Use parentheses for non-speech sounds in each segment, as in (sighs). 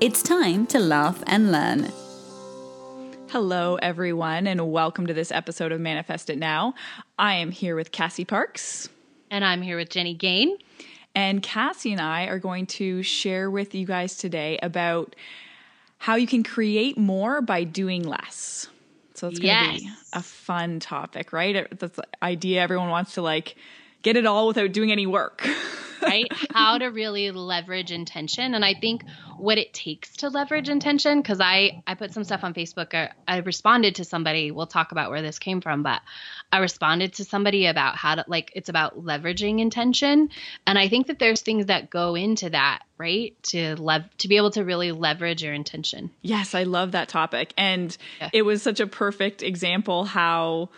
It's time to laugh and learn. Hello, everyone, and welcome to this episode of Manifest It Now. I am here with Cassie Parks. And I'm here with Jenny Gain. And Cassie and I are going to share with you guys today about how you can create more by doing less. So it's going to Yes. be a fun topic, right? That's the idea everyone wants to like get it all without doing any work. (laughs) right? How to really leverage intention. And I think what it takes to leverage intention, because I, I put some stuff on Facebook. I, I responded to somebody, we'll talk about where this came from, but I responded to somebody about how to, like, it's about leveraging intention. And I think that there's things that go into that, right? To lev- to be able to really leverage your intention. Yes, I love that topic. And Yeah. it was such a perfect example how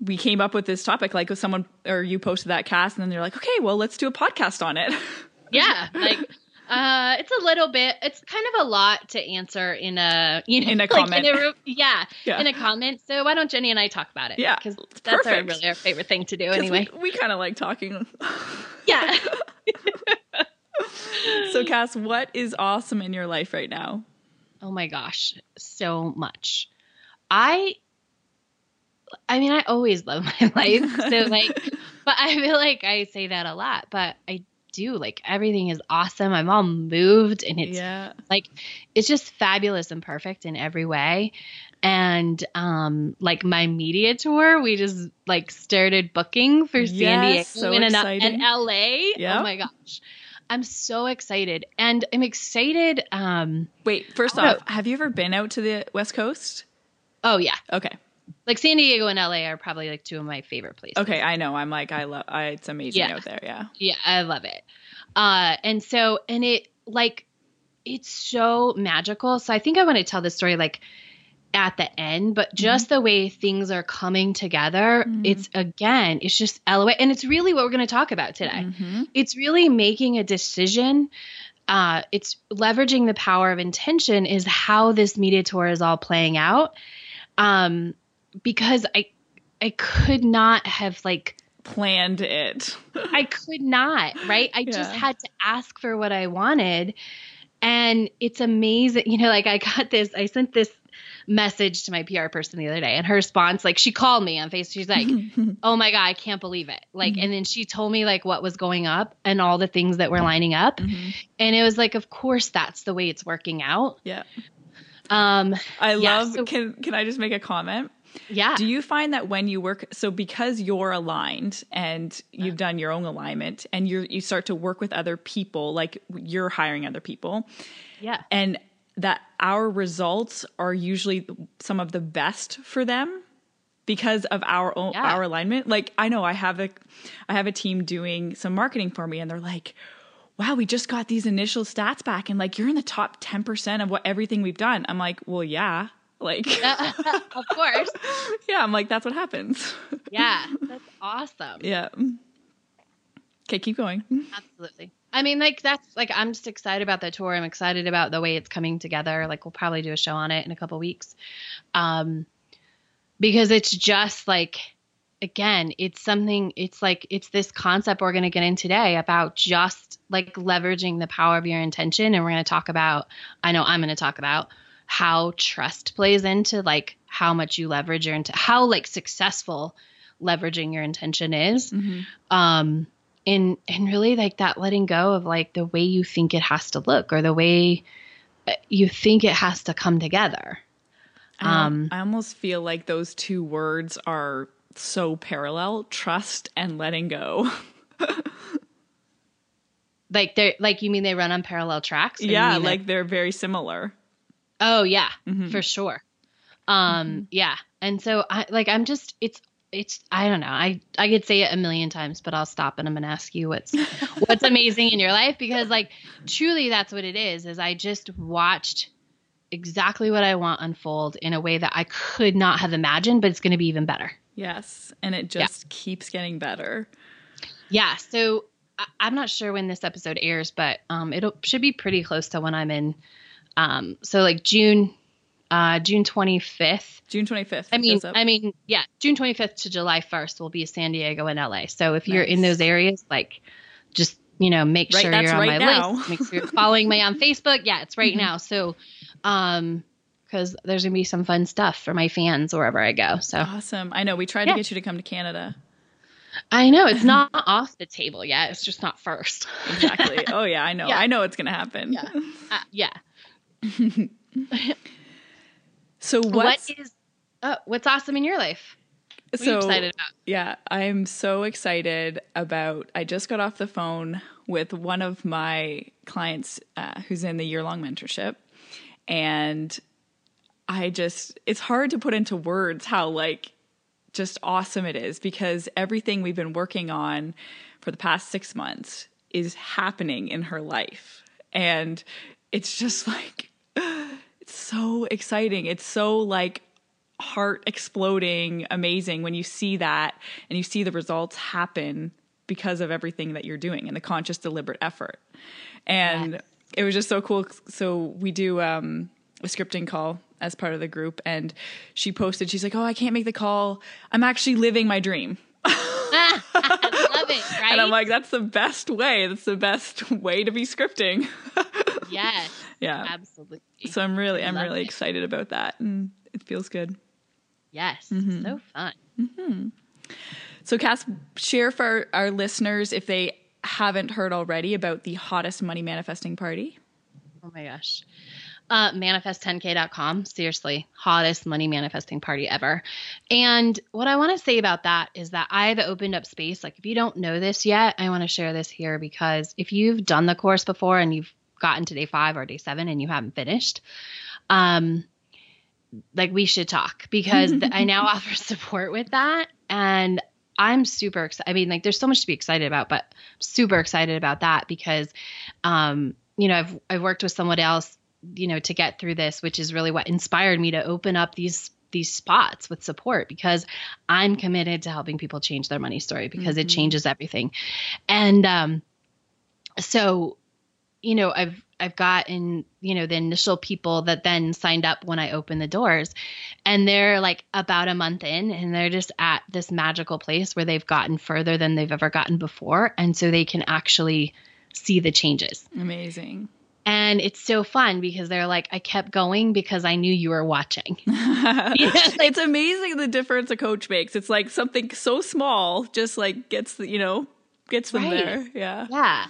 we came up with this topic. Like, if someone or you posted that cast, and then they're like, okay, well, let's do a podcast on it. (laughs) Yeah. Like, uh, it's a little bit, it's kind of a lot to answer in a, you know, In a (laughs) like comment. In a, yeah, Yeah. in a comment. So why don't Jenny and I talk about it? Yeah, Because that's our, really our favorite thing to do anyway. we, we kind of like talking. (laughs) yeah. so, Cass, what is awesome in your life right now? oh my gosh, so much. I I mean, I always love my (laughs) life. So (laughs) like but I feel like I say that a lot, but I do like everything is awesome. I'm all moved and it's yeah. like it's just fabulous and perfect in every way. And um like my media tour, we just like started booking for San Diego so and, in- exciting. and LA. Yep. Oh my gosh. I'm so excited. And I'm excited um Wait, first off, have you ever been out to the West Coast? oh yeah. Okay. Like San Diego and LA are probably like two of my favorite places. Okay, I know. I'm like, I love. I, it's amazing Yeah. out there. Yeah. Yeah, I love it. Uh, and so, and it like, it's so magical. So I think I want to tell this story like at the end, but just the way things are coming together, Mhm. it's again, it's just LOA. And it's really what we're going to talk about today. Mhm. It's really making a decision. Uh, it's leveraging the power of intention is how this media tour is all playing out. Um, because I, I could not have like Planned it. I could not, right? I just had to ask for what I wanted. And it's amazing. You know, like I got this, I sent this message to my PR person the other day, and her response, like she called me on Facebook. She's like, (laughs) Oh my God, I can't believe it. Like, Mhm. and then she told me like what was going up and all the things that were lining up. Mhm. And it was like, of course that's the way it's working out. Yeah. Um, I Yeah, love. so- can Can I just make a comment? Yeah. Do you find that when you work, so because you're aligned and you've done your own alignment, and you you start to work with other people, like you're hiring other people, yeah. and that our results are usually some of the best for them because of our own Yeah. our alignment. Like I know I have a I have a team doing some marketing for me, and they're like. Wow, we just got these initial stats back, and like you're in the top ten percent of what everything we've done. I'm like, well, yeah, like, uh, uh, uh, of course. (laughs) yeah, I'm like, that's what happens. Yeah. That's awesome. (laughs) yeah. Okay, keep going. Absolutely. I mean, like that's like I'm just excited about the tour. I'm excited about the way it's coming together. Like we'll probably do a show on it in a couple weeks, um, because it's just like, again, it's something. It's like it's this concept we're going to get in today about just like leveraging the power of your intention, and we're going to talk about. I know I'm going to talk about how trust plays into like how much you leverage your into how like successful leveraging your intention is um and and really like that letting go of like the way you think it has to look or the way uh, you think it has to come together Um, Um, I almost feel like those two words are so parallel: trust and letting go. (laughs) like they're like you mean they run on parallel tracks yeah, like they're very similar. Oh yeah Mhm. for sure um yeah and so i like i'm just it's it's I don't know. I I could say it a million times, but I'll stop and I'm gonna ask you what's (laughs) what's amazing in your life because like truly that's what it is. Is I just watched exactly what I want unfold in a way that I could not have imagined, but it's going to be even better. Yes. And it just yeah. keeps getting better. Yeah. So I- am not sure when this episode airs, but um, it should be pretty close to when I'm in. Um, so like June, uh, June 25th. June 25th. I mean, I mean, yeah, June 25th to July 1st will be San Diego and LA. So if nice. you're in those areas, like just, you know, make right, sure you're on right my now. list. Make sure you're following me on (laughs) Facebook. Yeah, it's right mm-hmm. now. So, um, because there's gonna be some fun stuff for my fans wherever I go. So awesome! I know we tried yeah. to get you to come to Canada. I know it's (laughs) not off the table yet. It's just not first. exactly. Oh yeah, I know. (laughs) Yeah. I know it's gonna happen. Yeah. Uh, yeah. (laughs) so what is uh, what's awesome in your life? What so excited about? Yeah, I'm so excited about. I just got off the phone with one of my clients uh, who's in the year long mentorship, and I just, it's hard to put into words how like just awesome it is because everything we've been working on for the past six months is happening in her life. And it's just (laughs) like, it's so exciting. It's so like heart exploding, amazing when you see that and you see the results happen because of everything that you're doing and the conscious, deliberate effort. And it was just so cool. So we do um, a scripting call as part of the group and she posted she's like oh i can't make the call i'm actually living my dream I love it right (laughs) and i'm like that's the best way that's the best way to be scripting (laughs) yes yeah absolutely so i'm really i'm really it. excited about that and it feels good yes mm-hmm. so fun mm-hmm. so cass share for our, our listeners if they haven't heard already about the hottest money manifesting party oh my gosh uh, manifest10k.com. Seriously, hottest money manifesting party ever. And what I want to say about that is that I've opened up space. Like, if you don't know this yet, I want to share this here because if you've done the course before and you've gotten to day five or day seven and you haven't finished, um, like we should talk because (laughs) I now offer support with that. And I'm super excited. I mean, like, there's so much to be excited about, but super excited about that because, um, you know, I've I've worked with someone else you know to get through this which is really what inspired me to open up these these spots with support because I'm committed to helping people change their money story because mm-hmm. it changes everything. And um so you know, I've I've gotten, you know, the initial people that then signed up when I opened the doors and they're like about a month in and they're just at this magical place where they've gotten further than they've ever gotten before and so they can actually see the changes. Amazing. And it's so fun because they're like, I kept going because I knew you were watching. (laughs) (laughs) it's amazing the difference a coach makes. It's like something so small just like gets, the, you know, gets them right. there. Yeah. Yeah.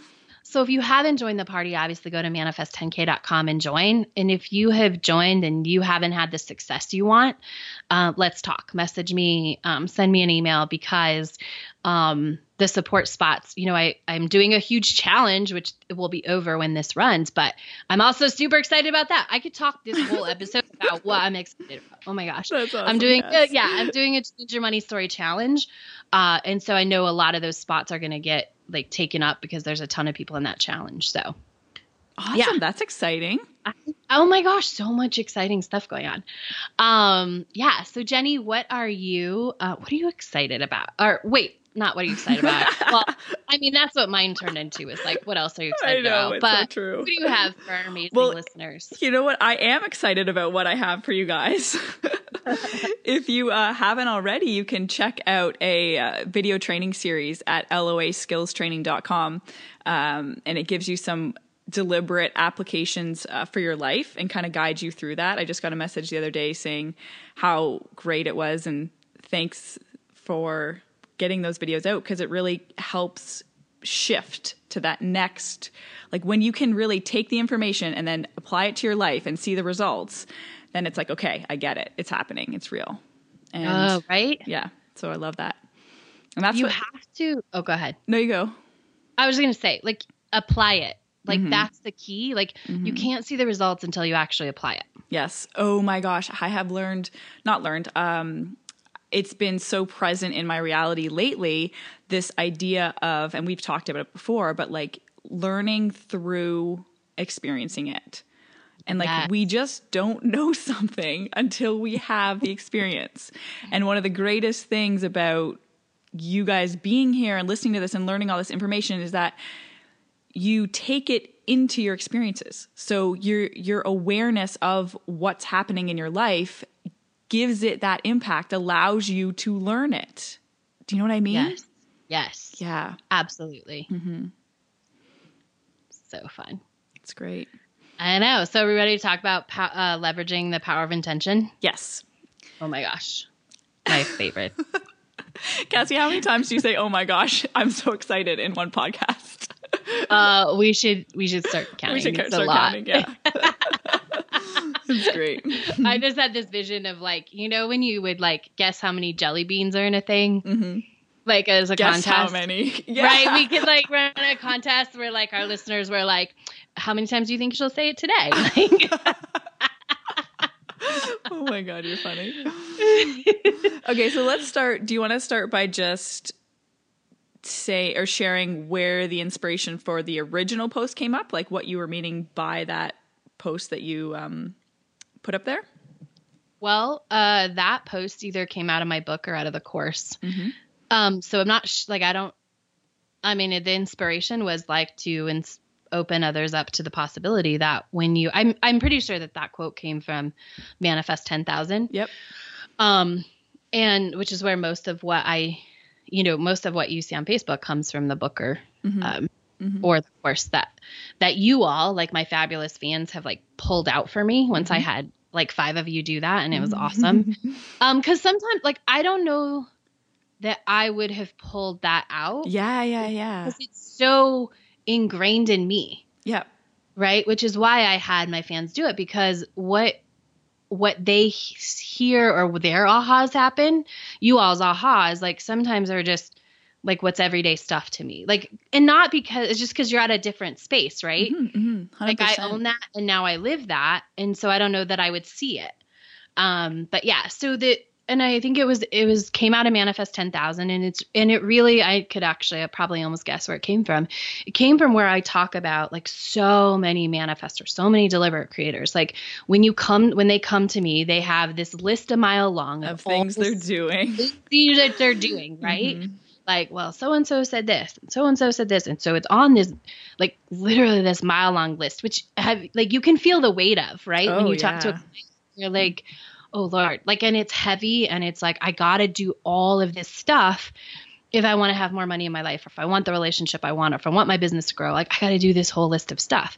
So if you haven't joined the party, obviously go to manifest10k.com and join. And if you have joined and you haven't had the success you want, uh, let's talk. Message me, um, send me an email because um, the support spots. You know, I I'm doing a huge challenge, which will be over when this runs, but I'm also super excited about that. I could talk this whole (laughs) episode about what I'm excited about. Oh my gosh, awesome, I'm doing yes. yeah, I'm doing a change your money story challenge, uh, and so I know a lot of those spots are going to get like taken up because there's a ton of people in that challenge. So awesome, yeah. that's exciting. I, oh my gosh, so much exciting stuff going on. Um, yeah. So Jenny, what are you? Uh, what are you excited about? Or wait, not what are you excited about? (laughs) well, I mean, that's what mine turned into. Is like, what else are you excited know, about? but so true. what do you have for our amazing well, listeners? You know what? I am excited about what I have for you guys. (laughs) (laughs) if you uh, haven't already, you can check out a uh, video training series at loaskillstraining.com. Um, and it gives you some deliberate applications uh, for your life and kind of guides you through that. I just got a message the other day saying how great it was and thanks for getting those videos out because it really helps shift to that next like when you can really take the information and then apply it to your life and see the results then it's like okay i get it. It's happening. It's real. And oh right? Yeah. So i love that. And that's you what, have to oh go ahead. No you go. I was gonna say like apply it. Like mm-hmm. that's the key. Like mm-hmm. you can't see the results until you actually apply it. Yes. Oh my gosh. I have learned not learned um it's been so present in my reality lately this idea of and we've talked about it before but like learning through experiencing it And like we just don't know (laughs) something until we have the experience. And one of the greatest things about you guys being here and listening to this and learning all this information is that you take it into your experiences. So your your awareness of what's happening in your life gives it that impact, allows you to learn it. Do you know what I mean? Yes. Yes. Yeah, Absolutely. Mm-hmm. So fun. it's great. I know. So, are we ready to talk about pow- uh, leveraging the power of intention? Yes. Oh my gosh. My favorite. (laughs) Cassie, how many times do you say, "Oh my gosh, I'm so excited" in one podcast? uh, we should we should start counting. (laughs) we should It's start a lot. counting. Yeah, (laughs) it's great. I just had this vision of like, you know, when you would like guess how many jelly beans are in a thing, hmm like as a Guess contest. how many? (laughs) Yeah. Right, we could like run a contest where like our listeners were like, "How many times do you think she'll say it today?" (laughs) Like, oh my god, you're funny. (laughs) okay, so let's start. Do you want to start by just say or sharing where the inspiration for the original post came up, like what you were meaning by that post that you um, put up there? Well, uh, that post either came out of my book or out of the course. Mhm. Um, so I'm not sh- like I don't. I mean, the inspiration was like to ins- open others up to the possibility that when you, I'm I'm pretty sure that that quote came from Manifest Ten Thousand. Yep. Um, and which is where most of what I, you know, most of what you see on Facebook comes from the book or, um, or the course that that you all, like my fabulous fans, have like pulled out for me once I had like five of you do that, and it was awesome. (laughs) Um, because sometimes like I don't know that I would have pulled that out Yeah, yeah, yeah. because it's so ingrained in me Yep. right which is why i had my fans do it because what what they hear or their ahas happen you all's ahas like sometimes are just like what's everyday stuff to me like and not because it's just because you're at a different space right Mm-hmm. like i own that and now i live that and so i don't know that i would see it um but yeah so the and i think it was it was came out of manifest 10000 and it's and it really i could actually I probably almost guess where it came from it came from where i talk about like so many manifestors so many deliberate creators like when you come when they come to me they have this list a mile long of all things they're doing. things that they're doing (laughs) right Mhm. like, well, so and so said this, and so and so said this, and so it's on this, like, literally this mile long list, which have like you can feel the weight of, right? when Oh, you talk to, a client, you're like, oh lord, like, and it's heavy, and it's like I gotta do all of this stuff if I want to have more money in my life, or if I want the relationship I want, or if I want my business to grow. Like, I gotta do this whole list of stuff.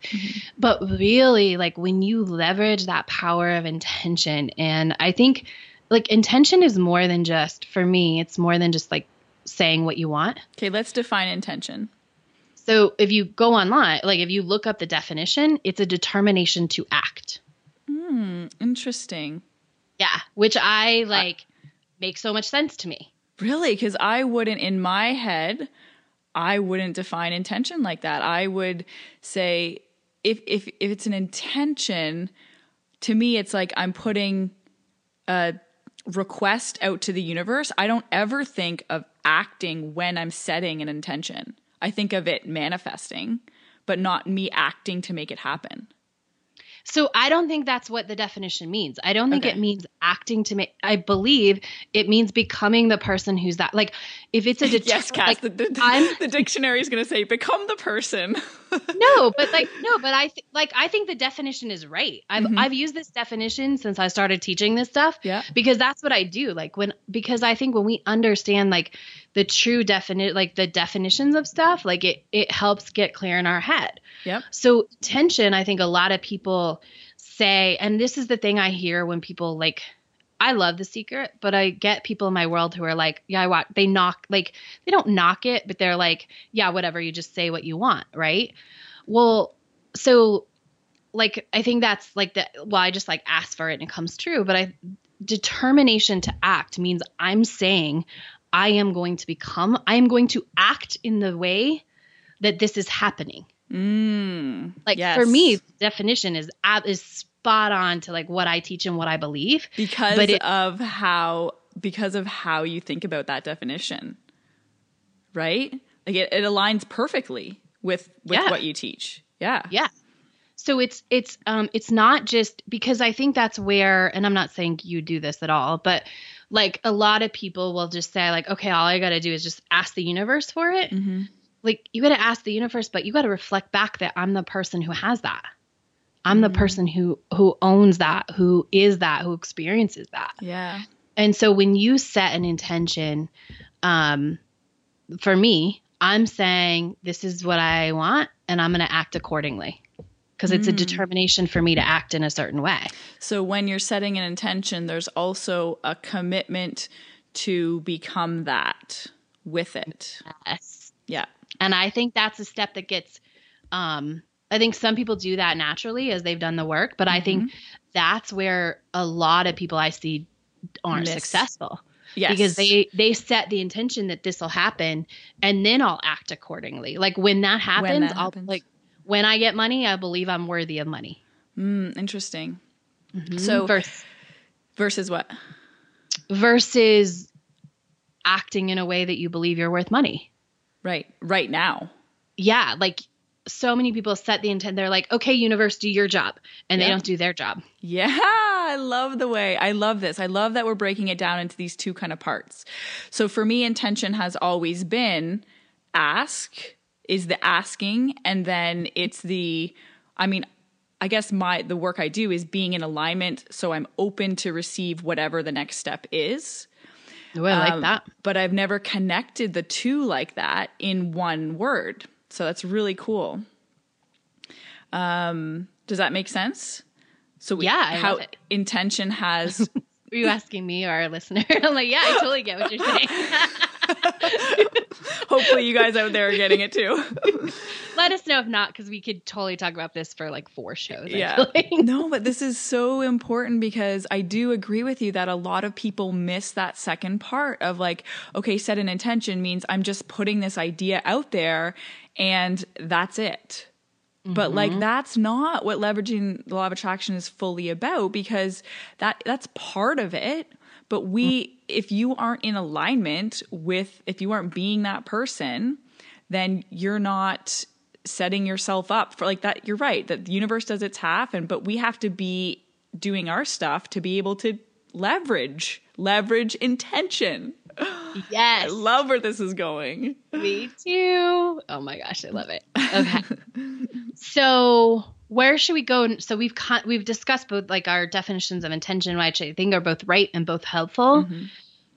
But really, like, when you leverage that power of intention, and I think like intention is more than just for me it's more than just like saying what you want Okay, let's define intention. so if you go online like if you look up the definition it's a determination to act Hmm, interesting. Yeah which i uh, like makes so much sense to me Really? Because I wouldn't, in my head, I wouldn't define intention like that. I would say if if if it's an intention, to me, it's like I'm putting a request out to the universe. I don't ever think of acting when I'm setting an intention. I think of it manifesting, but not me acting to make it happen. So i don't think that's what the definition means i don't think Okay. it means acting to make i believe it means becoming the person who's that like if it's a (laughs) deter- Yes, Cass, like, the, the, I'm- the dictionary is going to say become the person. (laughs) (laughs) no, but like no, but I th- like I think the definition is right. I've Mhm. I've used this definition since I started teaching this stuff. Yeah. Because that's what I do. Like when because I think when we understand like the true definite like the definitions of stuff, like it it helps get clear in our head. Yeah. So tension, I think a lot of people say, and this is the thing I hear when people like I love the secret, but I get people in my world who are like, yeah, I watch. They knock, like, they don't knock it, but they're like, yeah, whatever. You just say what you want, right? Well, so, like, I think that's like the. Well, I just like ask for it and it comes true. But I, determination to act means I'm saying, I am going to become. I am going to act in the way that this is happening. Mm, Like yes. for me, definition is is spot on to like what I teach and what I believe. because but it- of how because of how you think about that definition right like it, it aligns perfectly with with Yeah. what you teach yeah Yeah. so it's it's um it's not just because I think that's where and I'm not saying you do this at all, but like a lot of people will just say like okay, all I got to do is just ask the universe for it. Mm-hmm. Like you got to ask the universe, but you got to reflect back that I'm the person who has that. I'm the Mhm. person who who owns that, who is that, who experiences that. Yeah. And so when you set an intention, um, for me, I'm saying this is what I want, and I'm going to act accordingly because it's a Mm. determination for me to act in a certain way. So when you're setting an intention, there's also a commitment to become that with it. Yes. Yeah. And I think that's a step that gets. Um, I think some people do that naturally as they've done the work, but I think that's where a lot of people I see aren't Miss. successful. Yes. because they they set the intention that this will happen and then I'll act accordingly. Like when that happens, that I'll happens. like when I get money, I believe I'm worthy of money. Mm, interesting. So- Vers- Versus what? versus acting in a way that you believe you're worth money. Right. Right now. Yeah, like so many people set the intent. They're like, "Okay, universe, do your job," and they don't do their job. Yeah, I love the way. I love this. I love that we're breaking it down into these two kind of parts. So for me, intention has always been ask is the asking, and then it's the, I mean, I guess my the work I do is being in alignment, so I'm open to receive whatever the next step is. Oh, I like Um, that. But I've never connected the two like that in one word. So that's really cool. Um, does that make sense? So we, Yeah, how intention has (laughs) Were you asking me or our listener? (laughs) I'm like, yeah, I totally get what you're saying. (laughs) hopefully you guys out there are getting it too. Let us know if not, because we could totally talk about this for like four shows. Yeah. like. no, but this is so important because I do agree with you that a lot of people miss that second part of like, okay, set an intention means I'm just putting this idea out there and that's it. But like mm-hmm. that's not what leveraging the law of attraction is fully about because that that's part of it. But we mm. if you aren't in alignment with if you aren't being that person, then you're not setting yourself up for like that you're right that the universe does its half and but we have to be doing our stuff to be able to leverage leverage intention i love where this is going Me too. Oh my gosh, I love it. Okay. (laughs) so where should we go? So we've con- we've discussed both like our definitions of intention, which I think are both right and both helpful. Mhm.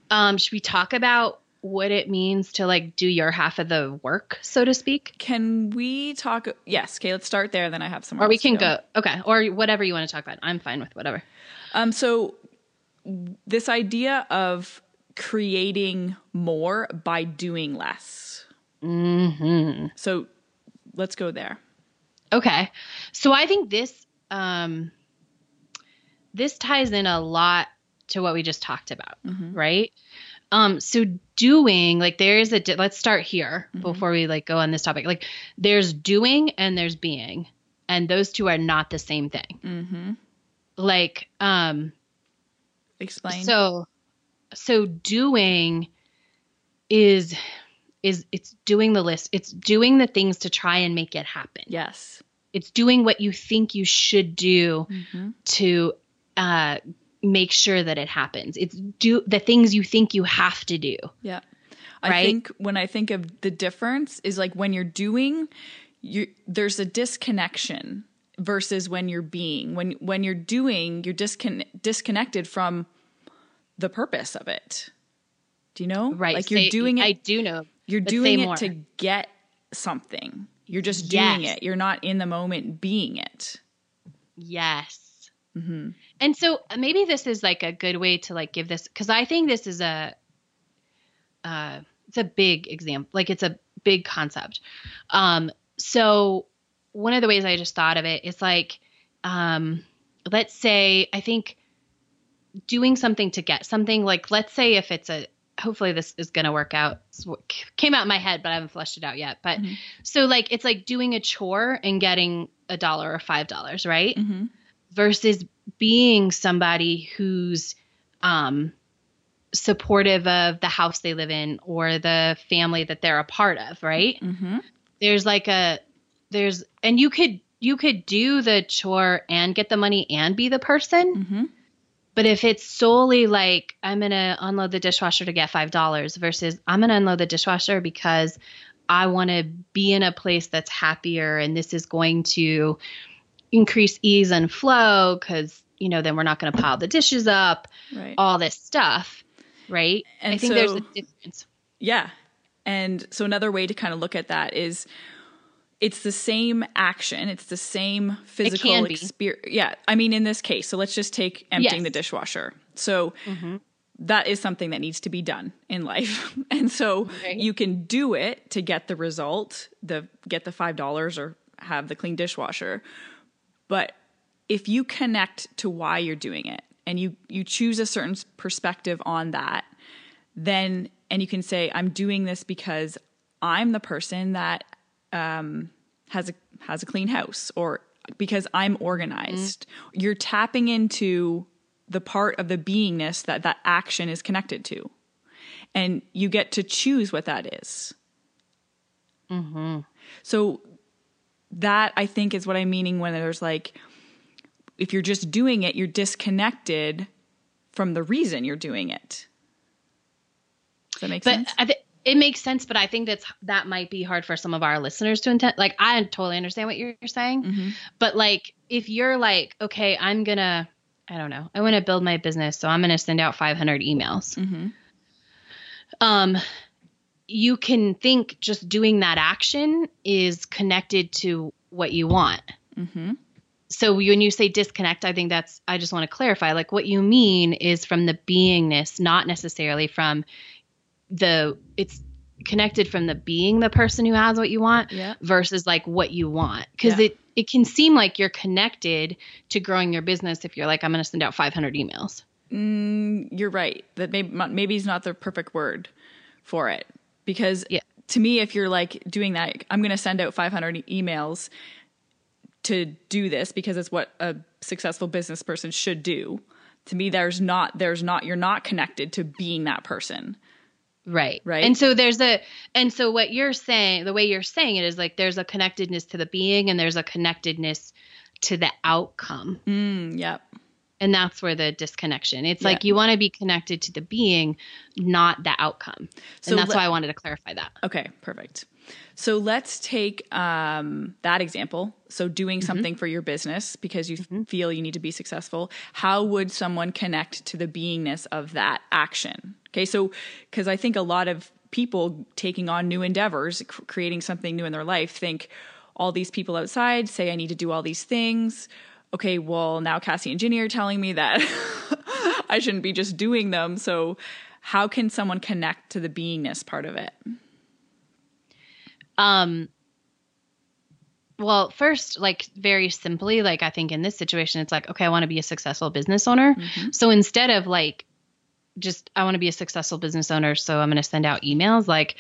Um, should we talk about what it means to like do your half of the work, so to speak? can we talk yes okay let's start there then i have some more. Or we can go. Okay. Or whatever you want to talk about. I'm fine with whatever. Um, so this idea of creating more by doing less. hmm So let's go there. Okay. So I think this um this ties in a lot to what we just talked about, Mhm. right? Um so doing like there is a di- let's start here Mhm. before we like go on this topic. Like there's doing and there's being and those two are not the same thing. Mm-hmm. Like um Explain. so so doing is is it's doing the list. It's doing the things to try and make it happen. yes. It's doing what you think you should do Mm-hmm. to uh, make sure that it happens. It's do the things you think you have to do. Yeah. I Right? think when I think of the difference is like when you're doing, you there's a disconnection versus when you're being. When when you're doing, you're discon- disconnected from the purpose of it. Do you know? Right. Like you're Say- doing it I do know. You're doing it more. to get something. You're just doing Yes. it. You're not in the moment being it. Yes. hmm And so uh, maybe this is like a good way to like give this because I think this is a uh it's a big example like it's a big concept. Um so one of the ways I just thought of it is like um let's say I think doing something to get something. Like let's say if it's a hopefully this is going to work out. Came out in my head but I haven't fleshed it out yet. But Mhm. so like it's like doing a chore and getting a dollar or five dollars right? Hmm versus being somebody who's um supportive of the house they live in or the family that they're a part of right? Hmm there's like a there's and you could you could do the chore and get the money and be the person. But if it's solely like I'm gonna unload the dishwasher to get five dollars versus I'm gonna unload the dishwasher because I want to be in a place that's happier and this is going to increase ease and flow because you know then we're not going to pile the dishes up, Right. all this stuff, right? And I think there's a difference. Yeah. And so another way to kind of look at that is it's the same action, it's the same physical experience. Yeah. I mean, in this case, so let's just take emptying Yes. the dishwasher. So that is something that needs to be done in life. (laughs) And so Right. you can do it to get the result, the get the $5 or have the clean dishwasher. But if you connect to why you're doing it and you you choose a certain perspective on that, then and you can say i'm doing this because i'm the person that um, has a has a clean house or because i'm organized. You're tapping into the part of the beingness that that action is connected to. And you get to choose what that is. so that i think is what i'm meaning when there's like if you're just doing it you're disconnected from the reason you're doing it. Does that make But sense? I th- it makes sense, but I think that's that might be hard for some of our listeners to intend. Like, I totally understand what you're saying, Mm-hmm. but like, if you're like, okay, I'm gonna, I don't know, I want to build my business, so I'm gonna send out 500 emails. Mm-hmm. Um, you can think just doing that action is connected to what you want. Mm-hmm. So when you say disconnect, I think that's I just want to clarify. Like what you mean is from the beingness, not necessarily from the it's connected from the being the person who has what you want Yeah. versus like what you want because Yeah. it it can seem like you're connected to growing your business if you're like i'm going to send out 500 emails Mm, you're right. That maybe maybe is not the perfect word for it because Yeah. to me, if you're like doing that, I'm going to send out 500 e- emails to do this because it's what a successful business person should do. To me, there's not there's not you're not connected to being that person. Right Right. and so there's a and so what you're saying the way you're saying it is like there's a connectedness to the being and there's a connectedness to the outcome Mm, yep. and that's where the disconnection it's like you want to be connected to the being not the outcome So and that's let- why i wanted to clarify that Okay, perfect. So let's take um, that example. So, doing something for your business because you feel you need to be successful. How would someone connect to the beingness of that action? Okay, so because I think a lot of people taking on new endeavors, cr- creating something new in their life, think all these people outside say I need to do all these things. Okay, well, now Cassie and Ginny are telling me that (laughs) I shouldn't be just doing them. So, how can someone connect to the beingness part of it? Um, well, first, like very simply, like I think in this situation, it's like, okay, I want to be a successful business owner. Mm-hmm. So instead of like, just I want to be a successful business owner, so I'm going to send out emails. Like,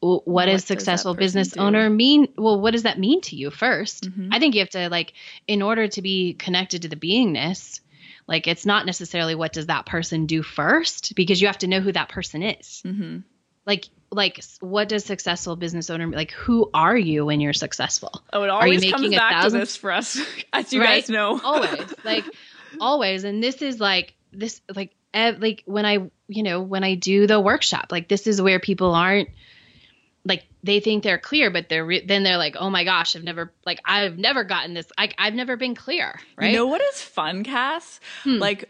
what What does successful business do? Mm-hmm. owner mean? Well, what does that mean to you 1st I think you have to like, in order to be connected to the beingness. Like it's not necessarily what does that person do first because you have to know who that person is Mm-hmm. like like what does successful business owner like who are you when you're successful Oh, it always comes back to this for us, (laughs) as you Right? guys know. (laughs) always like always and this is like this like ev- like when i you know when i do the workshop like this is where people aren't like they think they're clear but they're re- then they're like oh my gosh i've never like i've never gotten this like i've never been clear right You know what is fun, Cass? Hmm. Like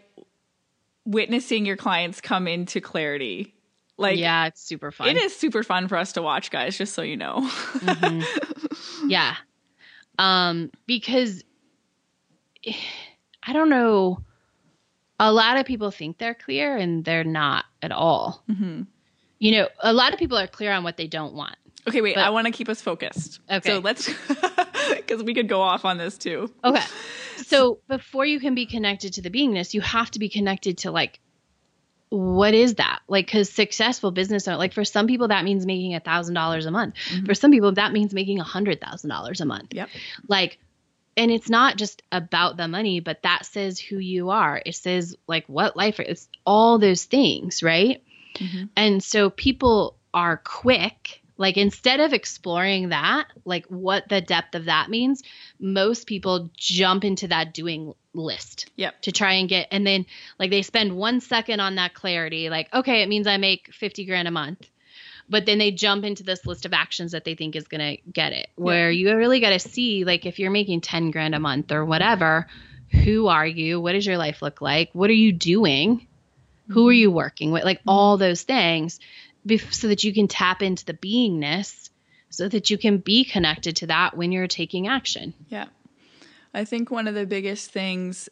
witnessing your clients come into clarity. Like, yeah it's super fun it is super fun for us to watch, guys. Just so you know. Mm-hmm. (laughs) yeah um because (sighs) i don't know a lot of people think they're clear and they're not at all Mm-hmm. you know a lot of people are clear on what they don't want okay, wait. But- I want to keep us focused. Okay. So let's, (laughs) because we could go off on this too. okay (laughs) so before you can be connected to the beingness you have to be connected to like what is that? Like because successful business owner like for some people that means making a thousand dollars a month. For some people that means making a hundred thousand dollars a month. Yep. like and it's not just about the money but that says who you are. It says like what life it's all those things right? Mhm. and so people are quick Like instead of exploring that, like what the depth of that means, most people jump into that doing list. Yep. To try and get and then like they spend 1 second on that clarity like okay, it means I make 50 grand a month. But then they jump into this list of actions that they think is going to get it. Where you really got to see like if you're making 10 grand a month or whatever, who are you? What does your life look like? What are you doing? Who are mm-hmm. you working with? Like all those things so that you can tap into the beingness so that you can be connected to that when you're taking action. Yeah. I think one of the biggest things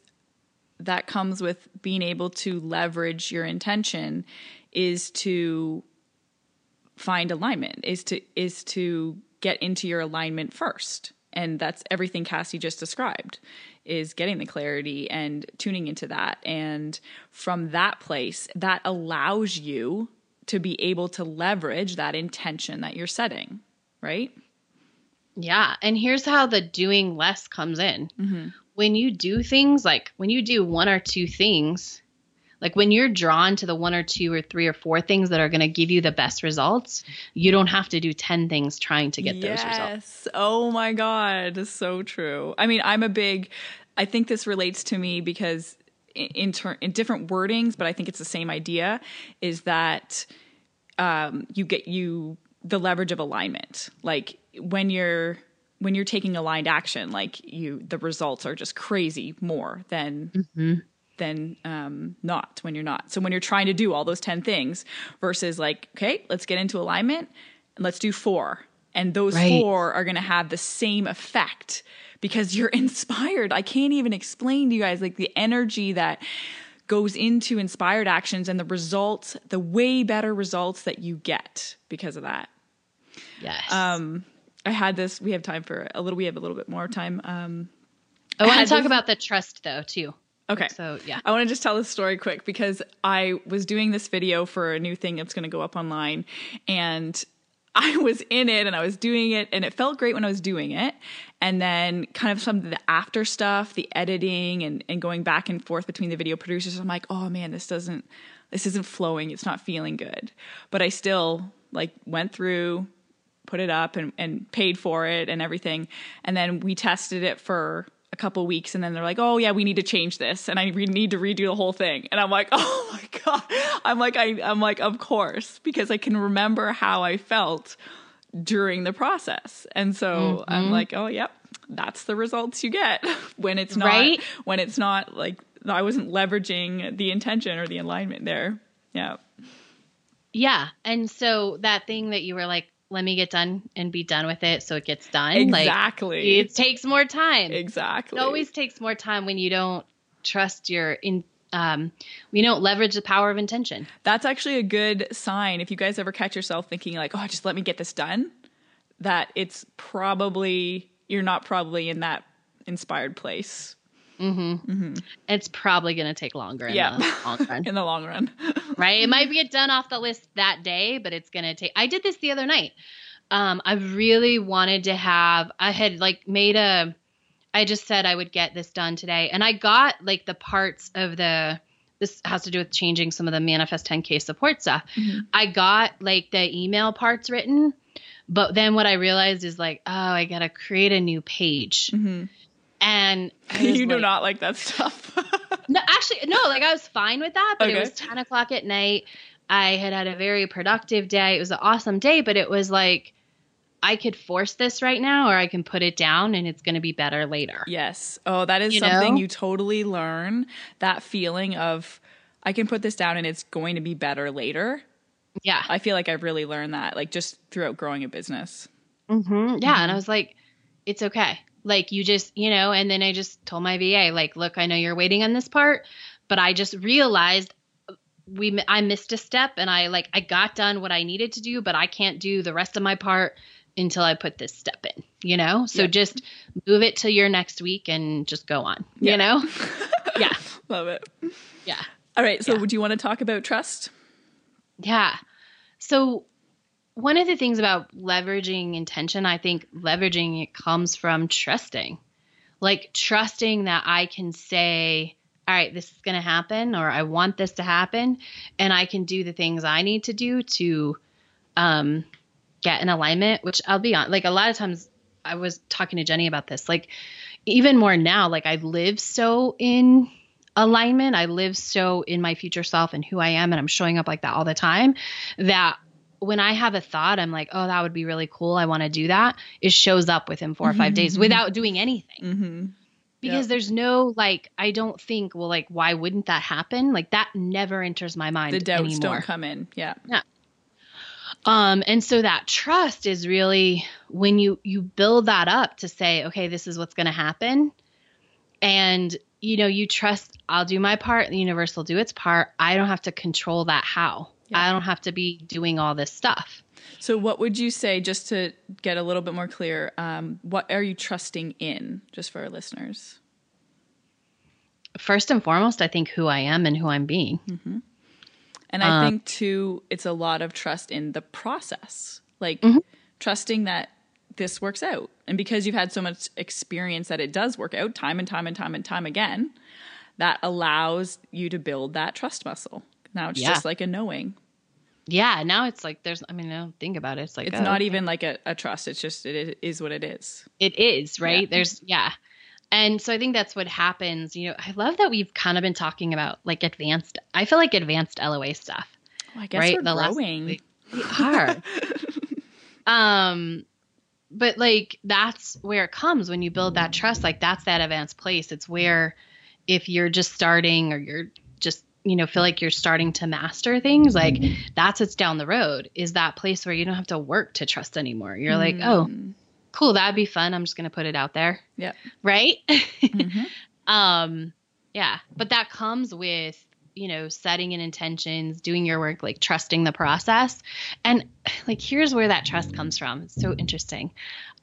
that comes with being able to leverage your intention is to find alignment is to is to get into your alignment first and that's everything cassie just described is getting the clarity and tuning into that and from that place that allows you to be able to leverage that intention that you're setting right Yeah. And here's how the doing less comes in. Mm-hmm. When you do things like when you do one or two things, like when you're drawn to the one or two or three or four things that are going to give you the best results, you don't have to do 10 things trying to get those results. Yes. Oh my God. So true. I mean, I'm a big, I think this relates to me because in, ter- in different wordings, but I think it's the same idea is that um, you get you the leverage of alignment. Like when you're, when you're taking aligned action, like you, the results are just crazy more than than um, not when you're not. So when you're trying to do all those 10 things versus like, okay, let's get into alignment and let's do four. And those Right. four are going to have the same effect because you're (laughs) inspired. I can't even explain to you guys like the energy that goes into inspired actions and the results, the way better results that you get because of that. Yes. Um, I had this, we have time for a little, we have a little bit more time. Um, I want to talk this- about the trust though, too. okay. So, yeah. I want to just tell this story quick because I was doing this video for a new thing that's going to go up online and I was in it and I was doing it and it felt great when I was doing it. And then kind of some of the after stuff, the editing and, and going back and forth between the video producers, I'm like, oh man, this doesn't, this isn't flowing. It's not feeling good. But I still like went through, put it up and, and paid for it and everything. And then we tested it for a couple weeks and then they're like, oh yeah, we need to change this and I re- need to redo the whole thing. And I'm like, (laughs) oh my God. I'm like, I, I'm like, of course, because I can remember how I felt during the process. And so I'm mm-hmm. like, oh, yep, that's the results you get (laughs) when it's not, Right? when it's not like, I wasn't leveraging the intention or the alignment there. Yeah. Yeah. And so that thing that you were like, let me get done and be done with it so it gets done. Like, Exactly. it takes more time. exactly. It always takes more time when you don't trust your in um we don't leverage the power of intention. That's actually a good sign if you guys ever catch yourself thinking like, "Oh, just let me get this done." That it's probably you're not probably in that inspired place Mm-hmm. Mm-hmm. It's probably going to take longer in Yeah. the long run. (laughs) in the long run. (laughs) right? It might get done off the list that day, but it's going to take I did this the other night. Um I really wanted to have I had like made a I just said I would get this done today and I got like the parts of the this has to do with changing some of the manifest 10k support stuff. Mm-hmm. I got like the email parts written, but then what I realized is like, oh, I got to create a new page. And (laughs) you do like- not like that stuff. (laughs) no, actually, no. Like I was fine with that, but Okay. it was ten o'clock at night. I had had a very productive day. It was an awesome day, but it was like I could force this right now, or I can put it down, and it's going to be better later. yes. Oh, that is You something know? you totally learn. That feeling of I can put this down and it's going to be better later. Yeah, I feel like I've really learned that like just throughout growing a business. hmm yeah. And I was like, it's okay. Like you just, you know. And then I just told my VA, like, look, I know you're waiting on this part, but I just realized uh, we I missed a step, and I like I got done what I needed to do, but I can't do the rest of my part until I put this step in, you know? So Yeah. just move it to your next week and just go on, Yeah. you know? (laughs) yeah. Love it. Yeah. All right, so Yeah. would you want to talk about trust? Yeah. So one of the things about leveraging intention, I think leveraging it comes from trusting. Like trusting that I can say, all right, this is going to happen or I want this to happen and I can do the things I need to do to um get in alignment, which I'll be on, like a lot of times I was talking to Jenny about this, like even more now, like I live so in alignment. I live so in my future self and who I am, and I'm showing up like that all the time that when I have a thought, I'm like, oh, that would be really cool. I want to do that. It shows up within 4 or five days without doing anything. Mm-hmm. Because Yep. there's no like, I don't think, well, like, why wouldn't that happen? Like that never enters my mind The doubts anymore. don't come in. Yeah. Um, and so that trust is really when you you build that up to say, okay, this is what's going to happen, and you know you trust. I'll do my part. The universe will do its part. I don't have to control that how. Yeah. I don't have to be doing all this stuff. So, what would you say, just to get a little bit more clear, um, what are you trusting in, just for our listeners? First and foremost, I think who I am and who I'm being. And Uh, I think, too, it's a lot of trust in the process, like Mm-hmm. trusting that this works out. And because you've had so much experience that it does work out time and time and time and time again, that allows you to build that trust muscle. Now it's Yeah. just like a knowing. Yeah. Now it's like there's. I mean, I don't think about it. It's like It's oh, not even like a, a trust. It's just, it is what it is. It is, right? Yeah. There's yeah. And so I think that's what happens. You know, I love that we've kind of been talking about like advanced I feel like advanced LOA stuff. Well, I guess right? we're The last- growing. we are. (laughs) um but like that's where it comes when you build that trust, like that's that advanced place. It's where if you're just starting or you're you know feel like you're starting to master things like that's what's down the road is that place where you don't have to work to trust anymore. You're like oh Mm. cool that'd be fun. I'm just going to put it out there. Yeah. right? Mhm. (laughs) um yeah but that comes with you know setting in intentions doing your work like trusting the process. And like here's where that trust comes from. It's so interesting.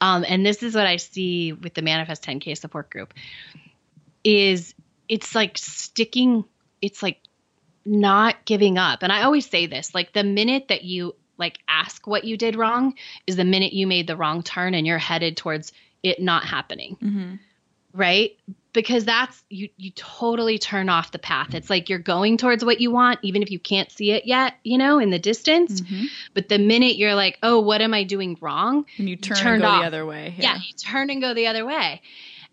Um and this is what i see with the manifest 10k support group is it's like sticking it's like not giving up and i always say this like the minute that you like ask what you did wrong is the minute you made the wrong turn and you're headed towards it not happening Mhm. right because that's you you totally turn off the path it's like you're going towards what you want even if you can't see it yet you know in the distance Mhm. but the minute you're like oh what am i doing wrong And you turn and go off. the other way. yeah. you turn and go the other way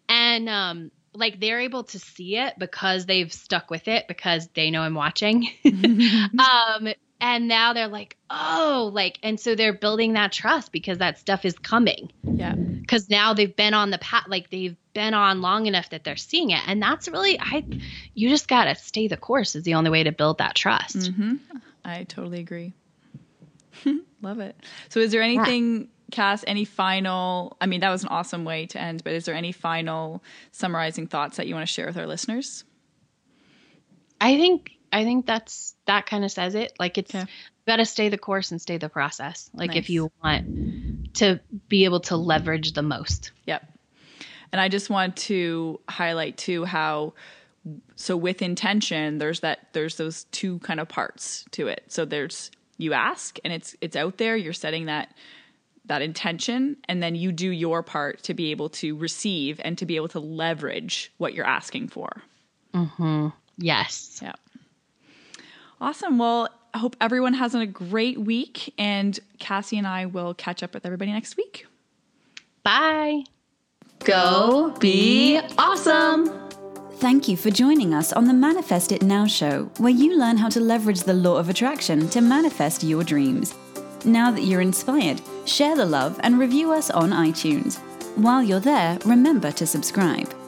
and um like they're able to see it because they've stuck with it because they know i'm watching (laughs) um and now they're like oh like and so they're building that trust because that stuff is coming yeah. because now they've been on the path like they've been on long enough that they're seeing it and that's really i you just gotta stay the course is the only way to build that trust hmm I totally agree. (laughs) Love it. So, is there anything, Cass, any final? I mean, that was an awesome way to end, but is there any final summarizing thoughts that you want to share with our listeners? i think i think that's that kind of says it like it's Okay. gotta stay the course and stay the process like Nice. if you want to be able to leverage the most Yep. And I just want to highlight too how so with intention there's that there's those two kind of parts to it. So there's you ask and it's it's out there, you're setting that that intention and then you do your part to be able to receive and to be able to leverage what you're asking for. Mm-hmm. yes Yeah. Awesome. Well, I hope everyone has a great week and Cassie and I will catch up with everybody next week. bye Go be awesome! Thank you for joining us on the Manifest It Now show, where you learn how to leverage the law of attraction to manifest your dreams. Now that you're inspired, share the love and review us on iTunes. While you're there, remember to subscribe.